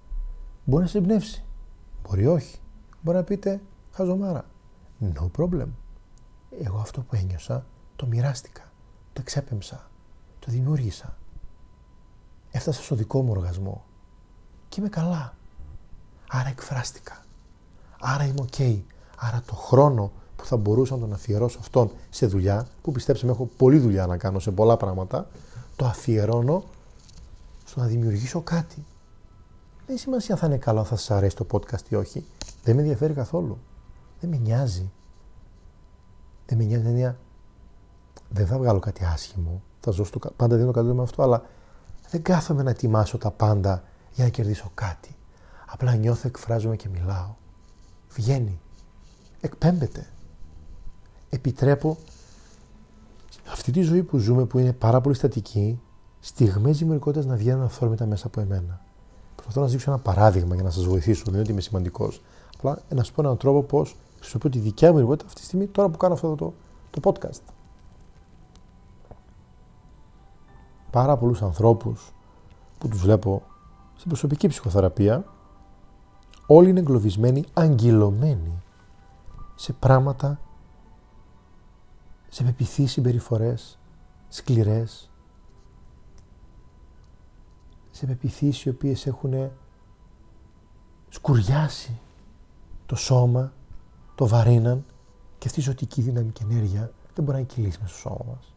Μπορεί να σε εμπνεύσει. Μπορεί όχι. Μπορεί να πείτε χαζομάρα. No problem. Εγώ αυτό που ένιωσα το μοιράστηκα. Το εξέπεμψα. Το δημιούργησα. Έφτασα στο δικό μου οργασμό και είμαι καλά. Άρα εκφράστηκα. Άρα είμαι οκ. Άρα το χρόνο που θα μπορούσα να τον αφιερώσω αυτόν σε δουλειά, που πιστέψτε με έχω πολλή δουλειά να κάνω σε πολλά πράγματα, το αφιερώνω στο να δημιουργήσω κάτι. Δεν έχει σημασία αν θα είναι καλό, θα σας αρέσει το podcast ή όχι. Δεν με ενδιαφέρει καθόλου. Δεν με νοιάζει. Δεν με νοιάζει Δεν θα βγάλω κάτι άσχημο. Θα ζω στο... Πάντα δίνω καλό με αυτό, αλλά δεν κάθομαι να ετοιμάσω τα πάντα για να κερδίσω κάτι. Απλά νιώθω, εκφράζομαι και μιλάω. Βγαίνει. Εκπέμπεται. Επιτρέπω αυτή τη ζωή που ζούμε που είναι πάρα πολύ στατική, στιγμές δημιουργικότητας να βγαίνουν αυθόρμητα μέσα από εμένα. Προσπαθώ να σα δείξω ένα παράδειγμα για να σας βοηθήσω, δεν είναι ότι είμαι σημαντικός. Απλά να σα πω έναν τρόπο πώς χρησιμοποιώ τη δικιά μου δημιουργικότητα αυτή τη στιγμή, τώρα που κάνω αυτό το, το podcast. Πάρα πολλούς ανθρώπους που τους βλέπω στην προσωπική ψυχοθεραπεία όλοι είναι εγκλωβισμένοι, αγγυλωμένοι σε πράγματα, σε πεπιθείς συμπεριφορές, σκληρές, σε πεπιθήσεις οι οποίες έχουν σκουριάσει το σώμα, το βαρύναν και αυτή η ζωτική δύναμη και ενέργεια δεν μπορεί να κυλήσει μέσα στο σώμα μας.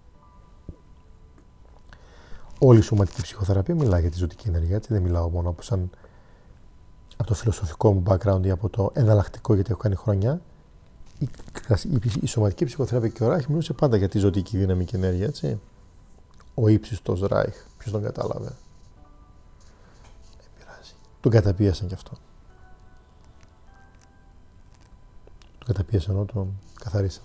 Όλη η σωματική ψυχοθεραπεία μιλάει για τη ζωτική ενέργεια, έτσι δεν μιλάω μόνο από, σαν, από το φιλοσοφικό μου background ή από το εναλλακτικό γιατί έχω κάνει χρόνια. Η, η, η σωματική ψυχοθεραπεία και ο Ράιχ μιλούσε πάντα για τη ζωτική δύναμη και ενέργεια, έτσι. Ο ύψιστος Ράιχ, ποιος τον κατάλαβε; Δεν πειράζει. Τον καταπίεσαν κι αυτό. Τον καταπίεσαν ενώ τον καθαρίσαν.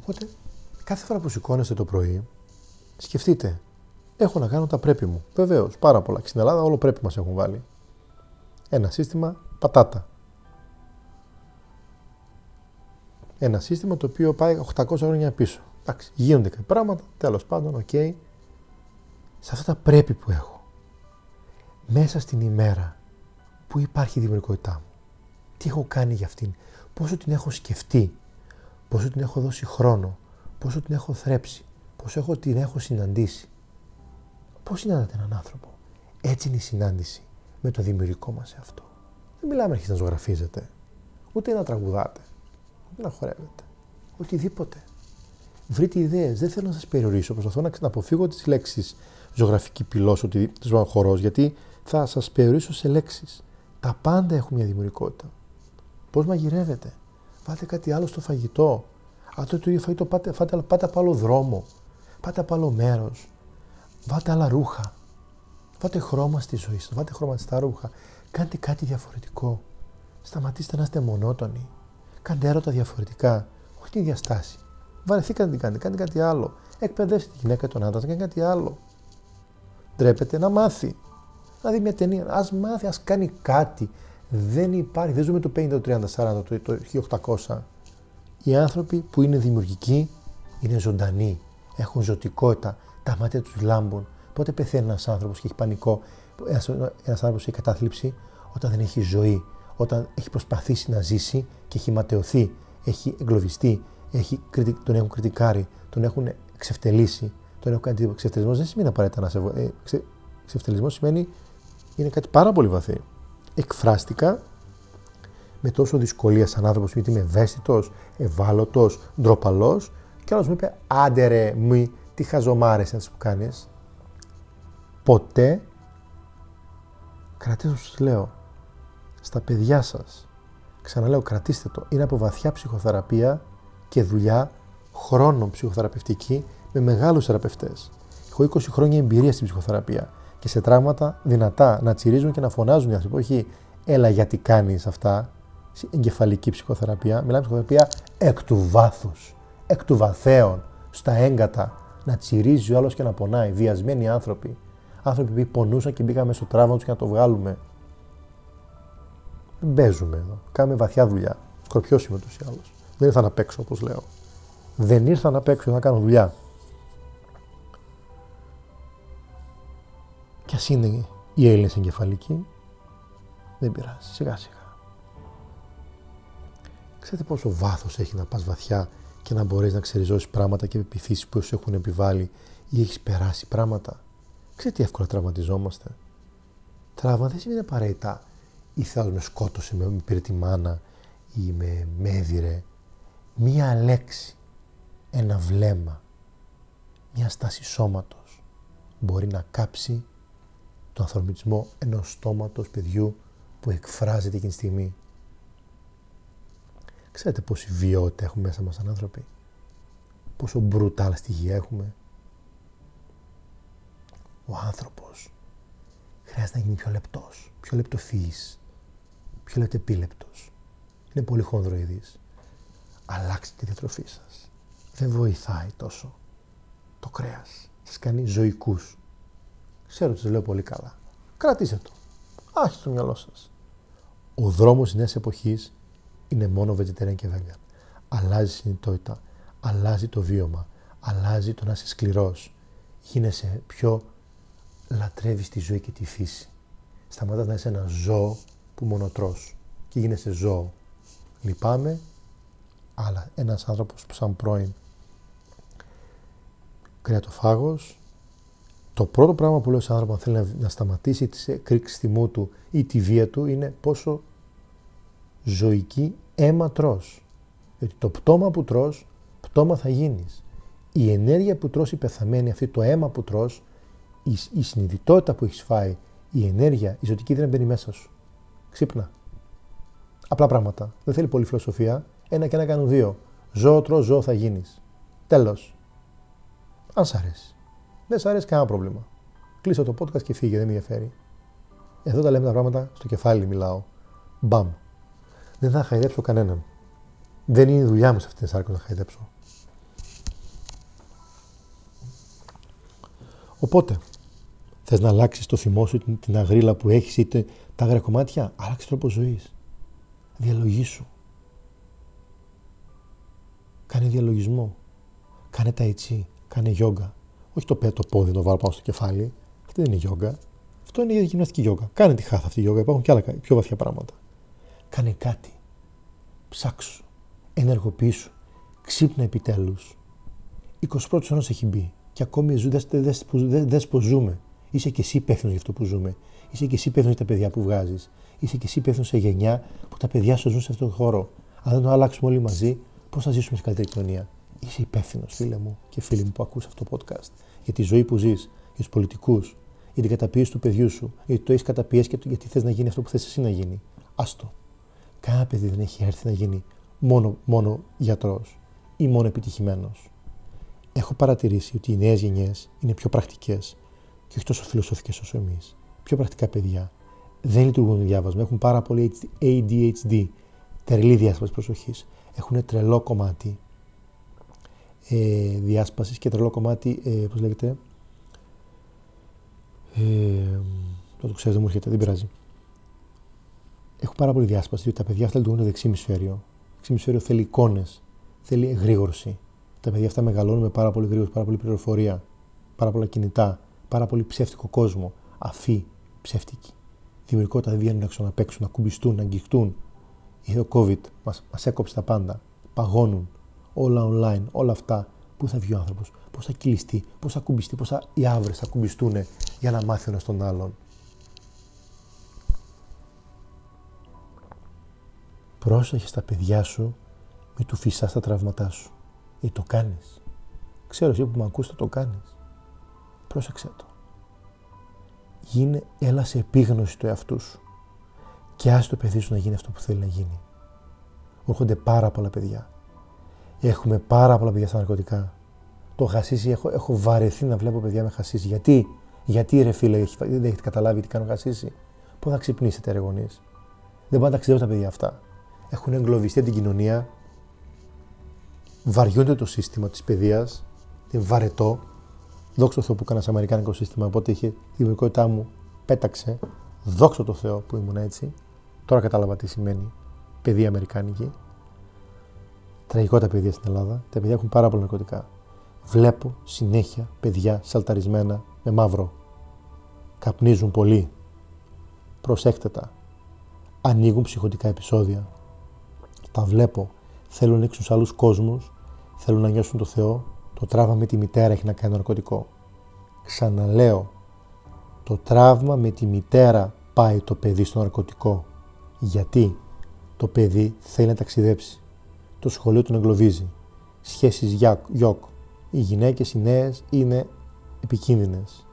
Οπότε, κάθε φορά που σηκώνεστε το πρωί, σκεφτείτε, έχω να κάνω τα πρέπει μου. Βεβαίως, πάρα πολλά. Και στην Ελλάδα όλο πρέπει μας έχουν βάλει. Ένα σύστημα πατάτα. Ένα σύστημα το οποίο πάει 800 χρόνια πίσω. Εντάξει, γίνονται κάποια πράγματα, τέλος πάντων, ok. Okay. Σε αυτά τα πρέπει που έχω, μέσα στην ημέρα που υπάρχει η δημιουργικότητά μου, τι έχω κάνει για αυτήν, πόσο την έχω σκεφτεί, πόσο την έχω δώσει χρόνο, πόσο την έχω θρέψει, πόσο έχω, την έχω συναντήσει. Πώς συναντάτε έναν άνθρωπο; Έτσι είναι η συνάντηση με το δημιουργικό μας αυτό. Δεν μιλάμε αρχίσει να ζωγραφίζετε, ούτε να τραγουδάτε, ούτε να χορεύετε, οτιδήποτε. Βρείτε ιδέες. Δεν θέλω να σας περιορίσω. Προσπαθώ να αποφύγω τις λέξεις ζωγραφική πυλός, ότι χορός, γιατί θα σας περιορίσω σε λέξεις. Τα πάντα έχουν μια δημιουργικότητα. Πώς μαγειρεύετε, Πάτε κάτι άλλο στο φαγητό. Αυτό το ίδιο φαγητό πάτε, πάτε, πάτε από άλλο δρόμο. Πάτε από άλλο μέρος. Βάτε άλλα ρούχα. Βάτε χρώμα στη ζωή σας. Βάτε χρωματιστά ρούχα. Κάντε κάτι διαφορετικό. Σταματήστε να είστε μονότονοι. Κάντε έρωτα διαφορετικά. Όχι τη διαστάση. Βαρεθήκατε να την κάνετε. Κάντε κάτι άλλο. Εκπαιδεύστε τη γυναίκα τον άντρα να κάνει κάτι άλλο. Ντρέπεται να μάθει. Να δει μια ταινία. Α μάθει, ας κάνει κάτι. Δεν υπάρχει, δεν ζούμε το 50, το 30, 40, το 1800. Οι άνθρωποι που είναι δημιουργικοί είναι ζωντανοί, έχουν ζωτικότητα, τα μάτια τους λάμπουν. Πότε πεθαίνει ένας άνθρωπος και έχει πανικό, ένας άνθρωπος έχει κατάθλιψη, όταν δεν έχει ζωή, όταν έχει προσπαθήσει να ζήσει και έχει ματαιωθεί, έχει εγκλωβιστεί, έχει, τον έχουν κριτικάρει, τον έχουν εξευτελίσει, τον έχουν κάνει τίποτα. Ξεφτελισμό δεν σημαίνει απαραίτητα να σε. Ε, ξεφτελισμό σημαίνει είναι κάτι πάρα πολύ βαθύ εκφράστηκα με τόσο δυσκολία σαν άνθρωπος γιατί είμαι ευαίσθητος, ευάλωτος, ντροπαλός και άλλος μου είπε άντε ρε μη τι χαζομάρες είναι που κάνεις. Ποτέ κρατήστε σας λέω στα παιδιά σας ξαναλέω κρατήστε το είναι από βαθιά ψυχοθεραπεία και δουλειά χρόνων ψυχοθεραπευτική με μεγάλους θεραπευτές. Έχω 20 χρόνια εμπειρία στην ψυχοθεραπεία και σε τραύματα δυνατά να τσιρίζουν και να φωνάζουν οι άνθρωποι. Όχι, έλα γιατί κάνεις αυτά. Εγκεφαλική ψυχοθεραπεία. Μιλάμε ψυχοθεραπεία εκ του βάθους, εκ του βαθέων, στα έγκατα. Να τσιρίζει ο άλλος και να πονάει. Βιασμένοι άνθρωποι. Άνθρωποι που πονούσαν και μπήκαμε στο τραύμα τους και να το βγάλουμε. Δεν παίζουμε εδώ. Κάνουμε βαθιά δουλειά. Σκορπιός είμαι ούτως ή άλλως. Δεν ήρθα να παίξω όπως λέω. Δεν ήρθα να παίξω, να κάνω δουλειά. Κι ας είναι οι Έλληνες εγκεφαλικοί, δεν πειράζει, σιγά σιγά. Ξέρετε πόσο βάθος έχει να πας βαθιά και να μπορείς να ξεριζώσεις πράγματα και επιθύσεις που σου έχουν επιβάλει ή έχεις περάσει πράγματα; Ξέρετε τι εύκολα τραυματιζόμαστε. Τραύμα δεν σημαίνει απαραίτητα ή Θεός με σκότωσε, με πήρε τη μάνα ή με, με Μία λέξη, ένα βλέμμα, μία στάση σώματος μπορεί να κάψει το ανθρωπισμό ενός στόματος παιδιού που εκφράζεται εκείνη τη στιγμή. Ξέρετε πόση βιότητα έχουμε μέσα μας σαν άνθρωποι. Πόσο μπρουτάλ στοιχεία έχουμε. Ο άνθρωπος χρειάζεται να γίνει πιο λεπτός, πιο λεπτοφυής, πιο λεπτεπίλεπτος. Είναι πολύ χονδροειδής. Αλλάξτε τη διατροφή σας. Δεν βοηθάει τόσο το κρέας. Σας κάνει ζωικούς. Ξέρω ότι σας λέω πολύ καλά. Κρατήστε το. Άχι στο μυαλό σας. Ο δρόμος της νέας εποχής είναι μόνο vegetarian και vegan. Αλλάζει η συνειδητότητα, αλλάζει το βίωμα, αλλάζει το να είσαι σκληρός. Γίνεσαι πιο λατρεύεις τη ζωή και τη φύση. Σταματάς να είσαι ένα ζώο που μονοτρός και γίνεσαι ζώο. Λυπάμαι, Αλλά ένας άνθρωπος σαν πρώην κρεατοφάγος, το πρώτο πράγμα που λέω σε άνθρωπο αν θέλει να, σταματήσει τη εκρήξη θυμού του ή τη βία του είναι πόσο ζωική αίμα τρως. Γιατί το πτώμα που τρως, πτώμα θα γίνεις. Η ενέργεια που τρως η πεθαμένη, αυτή το αίμα που τρως, η, η συνειδητότητα που έχεις φάει, η ενέργεια, η ζωτική δεν μπαίνει μέσα σου. Ξύπνα. Απλά πράγματα. Δεν θέλει πολύ φιλοσοφία. Ένα και ένα κάνουν δύο. Ζώο τρως, ζώο θα γίνεις. Τέλος. Αν σ' αρέσει. Δεν σ' αρέσει κανένα πρόβλημα. Κλείσε το podcast και φύγε, δεν με ενδιαφέρει. Εδώ τα λέμε τα πράγματα στο κεφάλι μιλάω. Μπαμ. Δεν θα χαϊδέψω κανέναν. Δεν είναι η δουλειά μου σε αυτήν την σάρκα να χαϊδέψω. Οπότε, θες να αλλάξεις το θυμό σου, την αγρίλα που έχεις είτε τα άγρια κομμάτια, άλλαξε τρόπος ζωής. Διαλογήσου. Κάνε διαλογισμό. Κάνε τα έτσι. Κάνε γιόγκα. Όχι το πέτω πόδι, το βάλω πάνω στο κεφάλι. Αυτό δεν είναι γιόγκα. Αυτό είναι η γυμναστική γιόγκα. Κάνε τη χάθα αυτή η γιόγκα. Υπάρχουν και άλλα πιο βαθιά πράγματα. Κάνε κάτι. Ψάξου. Ενεργοποιήσου. Ξύπνα επιτέλους. 21ο αιώνας έχει μπει. Και ακόμη ζούμε, δες πω ζούμε. Είσαι και εσύ υπεύθυνος για αυτό που ζούμε. Είσαι και εσύ υπεύθυνος για τα παιδιά που βγάζεις. Είσαι και εσύ υπεύθυνος σε γενιά που τα παιδιά σου ζουν σε αυτόν τον χώρο. Αν δεν το αλλάξουμε όλοι μαζί, πώς θα ζήσουμε σε καλύτερη κοινωνία; Είσαι υπεύθυνος, φίλε μου και φίλοι μου που ακούς αυτό το podcast. Για τη ζωή που ζεις, για τους πολιτικούς, για την καταπίεση του παιδιού σου, γιατί το έχεις καταπιέσει και γιατί θες να γίνει αυτό που θες εσύ να γίνει. Άστο. Κανένα παιδί δεν έχει έρθει να γίνει μόνο, μόνο γιατρός ή μόνο επιτυχημένος. Έχω παρατηρήσει ότι οι νέες γενιές είναι πιο πρακτικές και όχι τόσο φιλοσοφικές όσο εμείς. Πιο πρακτικά παιδιά. Δεν λειτουργούν διάβασμα. Έχουν πάρα πολύ ADHD, τρελή διάσπαση προσοχής. Έχουν τρελό κομμάτι ε, διάσπασης και τρελό κομμάτι, ε, πώς λέγεται. Ε, το ξέρω, δεν μου έρχεται, δεν πειράζει. Έχω πάρα πολύ διάσπαση, διότι τα παιδιά αυτά λειτουργούν το δεξί ημισφαίριο. Το δεξί ημισφαίριο θέλει εικόνες, θέλει εγρήγορση. Τα παιδιά αυτά μεγαλώνουν με πάρα πολύ γρήγορα, πάρα πολύ πληροφορία, πάρα πολλά κινητά, πάρα πολύ ψεύτικο κόσμο. Αφή, ψεύτικη. Δημιουργικότητα δεν βγαίνουν έξω να παίξουν, να κουμπιστούν, να αγγιχτούν. Είχε ο COVID, μας έκοψε τα πάντα. Παγώνουν. Όλα online, όλα αυτά. Πού θα βγει ο άνθρωπος, πώς θα κυλιστεί, πώς θα κουμπιστεί, πώς θα οι άβρες θα κουμπιστούν για να μάθει ένας τον άλλον; Πρόσεχε στα παιδιά σου, μη του φυσάς τα τραύματά σου. Ή το κάνεις. Ξέρω εσύ που με ακούς το κάνεις. Πρόσεξε το. Γίνε, έλα σε επίγνωση του εαυτού σου. Και άσε το παιδί σου να γίνει αυτό που θέλει να γίνει. Έρχονται πάρα πολλά παιδιά. Έχουμε πάρα πολλά παιδιά στα ναρκωτικά. Το χασίσι, έχω, έχω βαρεθεί να βλέπω παιδιά με χασίσι. Γιατί, γιατί ρε φίλε, δεν έχετε καταλάβει τι κάνω χασίσι. Πού θα ξυπνήσετε, ρε γονείς; Δεν πάντα ξέρουν τα παιδιά αυτά. Έχουν εγκλωβιστεί την κοινωνία βαριούνται το σύστημα της παιδείας, είναι βαρετό. Δόξα τω Θεώ που έκανα σε αμερικάνικο σύστημα, οπότε είχε τη δημιουργικότητά μου πέταξε. Δόξα τω Θεώ που ήμουν έτσι. Τώρα κατάλαβα τι σημαίνει παιδεία αμερικάνικη. Τραγικό τα παιδιά στην Ελλάδα. Τα παιδιά έχουν πάρα πολλά ναρκωτικά. Βλέπω συνέχεια παιδιά σαλταρισμένα με μαύρο. Καπνίζουν πολύ. Προσέκτετα. Ανοίγουν ψυχοτικά επεισόδια. Τα βλέπω. Θέλουν να ανοίξουν σε άλλους κόσμους θέλουν να νιώσουν το Θεό, το τραύμα με τη μητέρα έχει να κάνει ναρκωτικό. Ξαναλέω, το τραύμα με τη μητέρα πάει το παιδί στο ναρκωτικό. Γιατί; Το παιδί θέλει να ταξιδέψει. Το σχολείο τον εγκλωβίζει. Σχέσεις γιοκ. Οι γυναίκες, οι νέες είναι επικίνδυνες.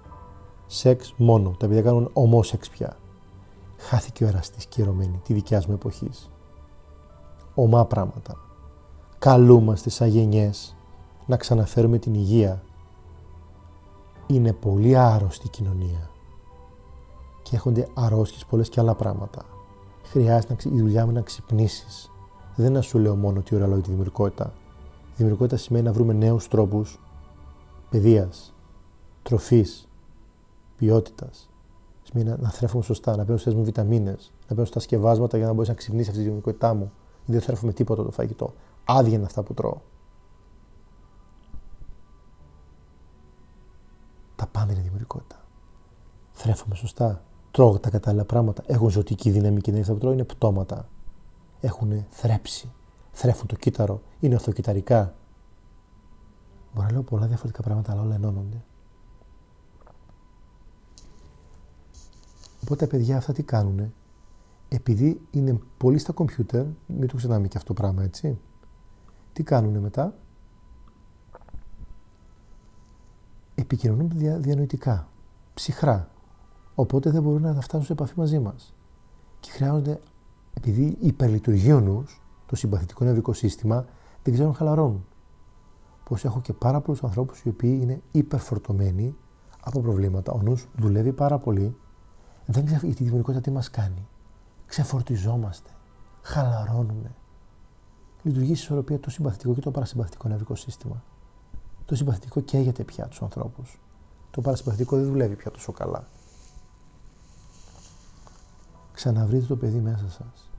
Σεξ μόνο. Τα παιδιά κάνουν ομό σεξ πια. Χάθηκε ο εραστής κυρωμένη τη δικιά μου εποχής. Ομά πράγματα καλούμαστε σαν γενιές να ξαναφέρουμε την υγεία. Είναι πολύ άρρωστη η κοινωνία και έχονται αρρώστιες πολλές και άλλα πράγματα. Χρειάζεται η δουλειά μου να ξυπνήσεις. Δεν να σου λέω μόνο τι ωραία λόγια τη δημιουργικότητα. Η δημιουργικότητα σημαίνει να βρούμε νέους τρόπους παιδείας, τροφής, ποιότητας. Σημαίνει να, να θρέφουμε σωστά, να παίρνω στι μου βιταμίνες, να παίρνω στα σκευάσματα για να μπορέσει να ξυπνήσει αυτή τη δημιουργικότητά μου. Δεν θρέφουμε τίποτα το φαγητό. Άδεια είναι αυτά που τρώω. Τα πάντα είναι δημιουργικότητα. Θρέφομαι σωστά. Τρώω τα κατάλληλα πράγματα. Έχουν ζωτική δύναμη και δεν αυτά που τρώω είναι πτώματα. Έχουν θρέψει. θρέφουν το κύτταρο, είναι ορθοκυταρικά. Μπορώ να λέω πολλά διαφορετικά πράγματα, αλλά όλα ενώνονται. Οπότε τα παιδιά αυτά τι κάνουν, επειδή είναι πολύ στα κομπιούτερ, μην το ξεχνάμε και αυτό το πράγμα έτσι, τι κάνουν μετά, επικοινωνούν δια, διανοητικά, ψυχρά. Οπότε δεν μπορούν να φτάσουν σε επαφή μαζί μας. Και χρειάζονται, επειδή υπερλειτουργεί ο νους, το συμπαθητικό νευρικό σύστημα, δεν ξέρουν να χαλαρώνουν. Πως έχω και πάρα πολλούς ανθρώπους οι οποίοι είναι υπερφορτωμένοι από προβλήματα. Ο νους δουλεύει πάρα πολύ. Δεν ξέρει η δημιουργικότητα τι μας κάνει. Ξεφορτιζόμαστε. Χαλαρώνουμε. Λειτουργεί σε ισορροπία το συμπαθητικό και το παρασυμπαθητικό νευρικό σύστημα. Το συμπαθητικό καίγεται πια τους ανθρώπους. Το παρασυμπαθητικό δεν δουλεύει πια τόσο καλά. Ξαναβρείτε το παιδί μέσα σας.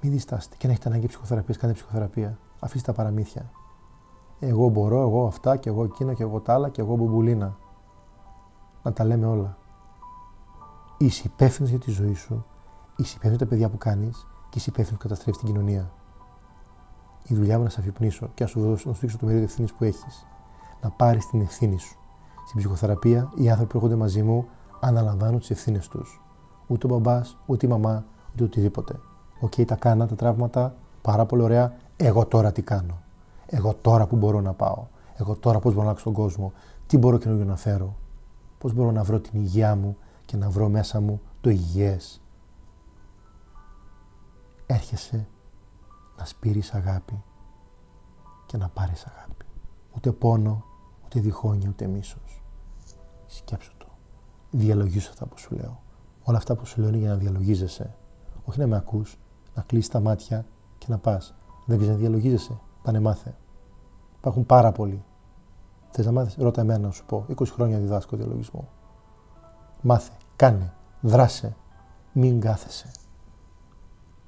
Μην διστάσετε. Και αν έχετε ανάγκη ψυχοθεραπείας, κάντε ψυχοθεραπεία. Αφήστε τα παραμύθια. Εγώ μπορώ, εγώ αυτά και εγώ εκείνα και εγώ τα άλλα και εγώ μπουμπουλίνα. Να τα λέμε όλα. Είσαι υπεύθυνος για τη ζωή σου, είσαι υπεύθυνος για τα παιδιά που κάνεις και είσαι υπεύθυνος που καταστρέφει την κοινωνία. Η δουλειά μου να σε αφυπνίσω και να σου, δώσω, να σου δείξω το μερίδιο ευθύνης που έχεις. Να πάρεις την ευθύνη σου. Στην ψυχοθεραπεία, οι άνθρωποι που έρχονται μαζί μου αναλαμβάνουν τις ευθύνες τους. Ούτε ο μπαμπάς, ούτε η μαμά, ούτε οτιδήποτε. Ok, okay, τα κάνα τα τραύματα, πάρα πολύ ωραία. Εγώ τώρα τι κάνω; Εγώ τώρα που μπορώ να πάω; Εγώ τώρα πώς μπορώ να αλλάξω τον κόσμο; Τι μπορώ καινούργιο να φέρω; Πώς μπορώ να βρω την υγεία μου και να βρω μέσα μου το υγιές; Έρχεσαι να σπείρεις αγάπη και να πάρεις αγάπη. Ούτε πόνο, ούτε διχόνια, ούτε μίσος. Σκέψου το. Διαλογίσου αυτά που σου λέω. Όλα αυτά που σου λέω είναι για να διαλογίζεσαι. Όχι να με ακούς, να κλείσεις τα μάτια και να πας. Δεν ξέρεις να διαλογίζεσαι. Πάνε μάθε. Υπάρχουν πάρα πολλοί. Θες να μάθεις, ρώτα εμένα να σου πω. 20 χρόνια διδάσκω διαλογισμό. Μάθε, κάνε, δράσε. Μην κάθεσαι.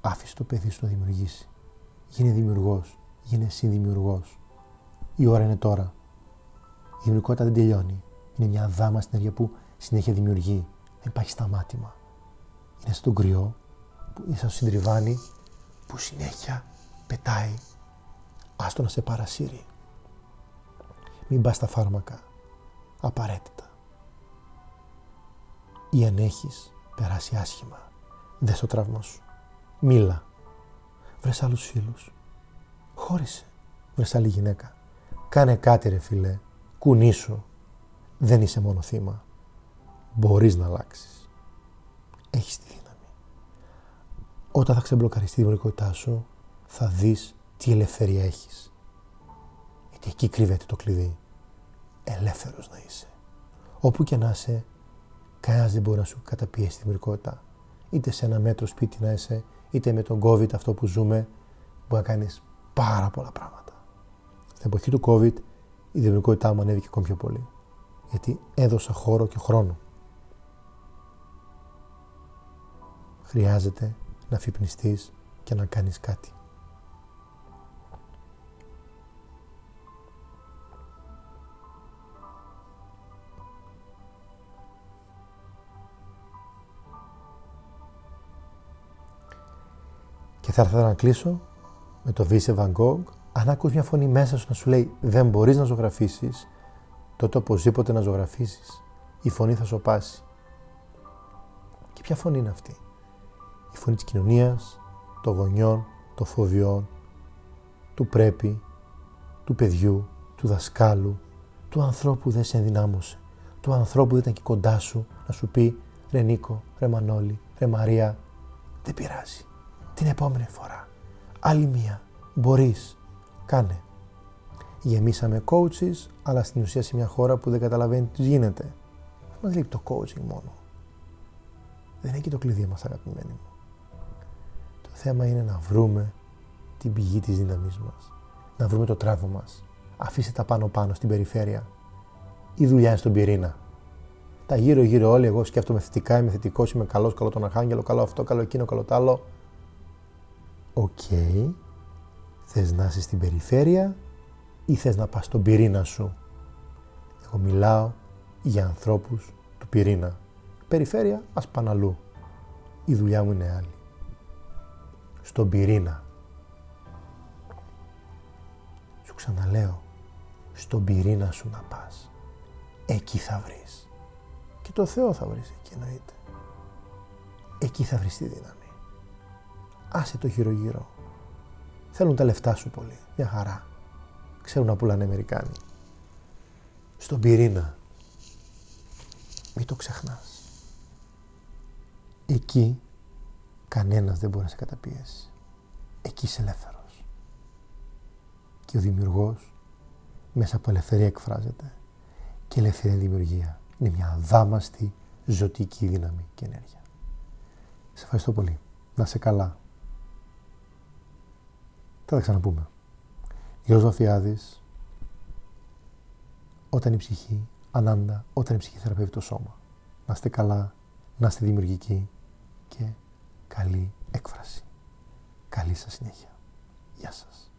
Άφησε το παιδί σου να δημιουργήσει. Γίνε δημιουργός. Γίνε συνδημιουργός. Η ώρα είναι τώρα. Η δημιουργικότητα δεν τελειώνει. Είναι μια δάμα στην ενέργεια που συνέχεια δημιουργεί. Δεν υπάρχει σταμάτημα. Είναι στον κρυό, που είναι σαν συντριβάνι, που συνέχεια πετάει άστο να σε παρασύρει. Μην πας στα φάρμακα. Απαραίτητα. Ή αν έχεις περάσει άσχημα, δες το τραύμα σου. Μίλα. Βρες άλλους φίλους. Χώρισε. Βρες άλλη γυναίκα. Κάνε κάτι ρε φίλε. Κουνήσου. Δεν είσαι μόνο θύμα. Μπορείς να αλλάξεις. Έχεις τη δύναμη. Όταν θα ξεμπλοκαριστεί η δημιουργικότητά σου, θα δεις τι ελευθερία έχεις. Γιατί εκεί κρύβεται το κλειδί. Ελεύθερος να είσαι. Όπου και να είσαι, κανένας δεν μπορεί να σου καταπιέσει τη δημιουργικότητα. Είτε σε ένα μέτρο σπίτι να είσαι, είτε με τον COVID αυτό που ζούμε, μπορεί να κάνεις πάρα πολλά πράγματα. Στην εποχή του COVID η δημιουργικότητά μου ανέβηκε ακόμη πιο πολύ. Γιατί έδωσα χώρο και χρόνο. Χρειάζεται να αφυπνιστείς και να κάνεις κάτι. Και θα ήθελα να κλείσω με το Βίσε Van Gogh. Αν ακούς μια φωνή μέσα σου να σου λέει δεν μπορείς να ζωγραφίσεις, τότε οπωσδήποτε να ζωγραφίσεις. Η φωνή θα σοπάσει. Και ποια φωνή είναι αυτή; Η φωνή της κοινωνίας, των γονιών, των φοβιών, του πρέπει, του παιδιού, του δασκάλου, του ανθρώπου που δεν σε ενδυνάμωσε, του ανθρώπου που δεν ήταν εκεί κοντά σου να σου πει ρε Νίκο, ρε Μανώλη, ρε Μαρία, δεν πειράζει την επόμενη φορά. Άλλη μία. Μπορείς. Κάνε. Γεμίσαμε coaches, αλλά στην ουσία σε μια χώρα που δεν καταλαβαίνει τι γίνεται. Δεν μας λείπει το coaching μόνο. Δεν είναι εκεί το κλειδί μας αγαπημένοι μου. Το θέμα είναι να βρούμε την πηγή της δύναμής μας. Να βρούμε το τράβο μας. Αφήστε τα πάνω πάνω στην περιφέρεια. Η δουλειά είναι στον πυρήνα. Τα γύρω γύρω όλοι, εγώ σκέφτομαι θετικά, είμαι θετικός, είμαι καλός, καλό τον Αρχάγγελο, καλό αυτό, καλό εκείνο, καλό τ' άλλο. Ok, okay. θες να είσαι στην περιφέρεια ή θες να πας στον πυρήνα σου; Εγώ μιλάω για ανθρώπους του πυρήνα. Περιφέρεια, ας αλλού. Η δουλειά μου είναι άλλη. Στον πυρήνα. ξαναλέω, στον πυρήνα σου να πας. Εκεί θα βρεις. Και το Θεό θα βρεις εκεί εννοείται. Εκεί θα βρεις τη δύναμη. Άσε το γύρω-γύρω. Θέλουν τα λεφτά σου πολύ. Μια χαρά. Ξέρουν να πουλάνε Αμερικάνοι. Στον πυρήνα. Μην το ξεχνάς. Εκεί κανένας δεν μπορεί να σε καταπιέσει. Εκεί είσαι ελεύθερος. Και ο δημιουργός μέσα από ελευθερία εκφράζεται. Και ελευθερία δημιουργία είναι μια δάμαστη ζωτική δύναμη και ενέργεια. Σε ευχαριστώ πολύ. Να σε καλά. Θα τα ξαναπούμε. Γιώργος Βαφιάδης, όταν η ψυχή, ανάντα, όταν η ψυχή θεραπεύει το σώμα. Να είστε καλά, να είστε δημιουργικοί και καλή έκφραση. Καλή σας συνέχεια. Γεια σας.